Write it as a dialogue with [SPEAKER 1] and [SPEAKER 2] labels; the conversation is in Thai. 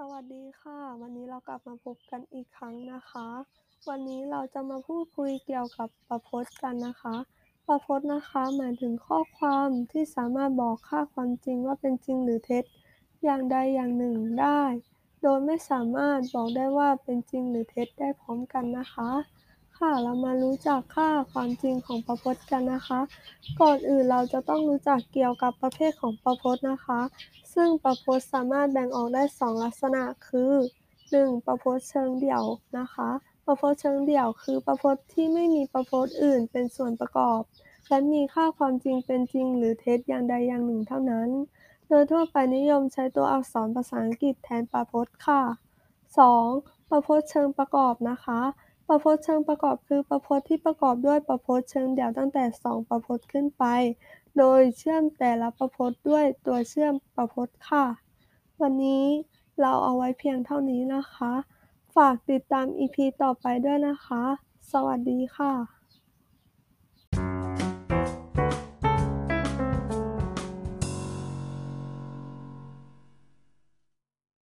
[SPEAKER 1] สวัสดีค่ะ วันนี้เรากลับมาพบกันอีกครั้งนะคะ วันนี้เราจะมาพูดคุยเกี่ยวกับประพจน์กันนะคะประพจน์นะคะ หมายถึงข้อความที่สามารถบอกค่าความจริงว่าเป็นจริงหรือเท็จ อย่างใดอย่างหนึ่งได้ โดยไม่สามารถบอกได้ว่าเป็นจริงหรือเท็จได้พร้อมกันนะคะ ค่ะ เรามารู้จักค่าความจริงของประพจน์กันนะคะ ก่อนอื่นเราจะต้องรู้จักเกี่ยวกับประเภทของประพจน์นะคะ ซึ่งประพจน์สามารถแบ่งออกได้ 2 ลักษณะคือ 1. ประพจน์เชิงเดี่ยวนะคะ ประพจน์เชิงเดี่ยวคือประพจน์ที่ไม่มีประพจน์อื่นเป็นส่วนประกอบ และมีค่าความจริงเป็นจริง หรือเท็จอย่างใดอย่างหนึ่งเท่านั้น โดยทั่วไปนิยมใช้ตัวอักษรภาษาอังกฤษแทนประพจน์ค่ะ 2. ประพจน์เชิงประกอบนะคะ ประพจน์เชิงประกอบคือประพจน์ที่ประกอบด้วยประพจน์เชิงเดี่ยวตั้งแต่ 2 ประพจน์ขึ้นไป โดยเชื่อมแต่ละประพจน์ด้วยตัวเชื่อมประพจน์ค่ะ วันนี้เราเอาไว้เพียงเท่านี้นะคะ ฝากติดตาม EP ต่อไปด้วยนะคะ สวัสดีค่ะ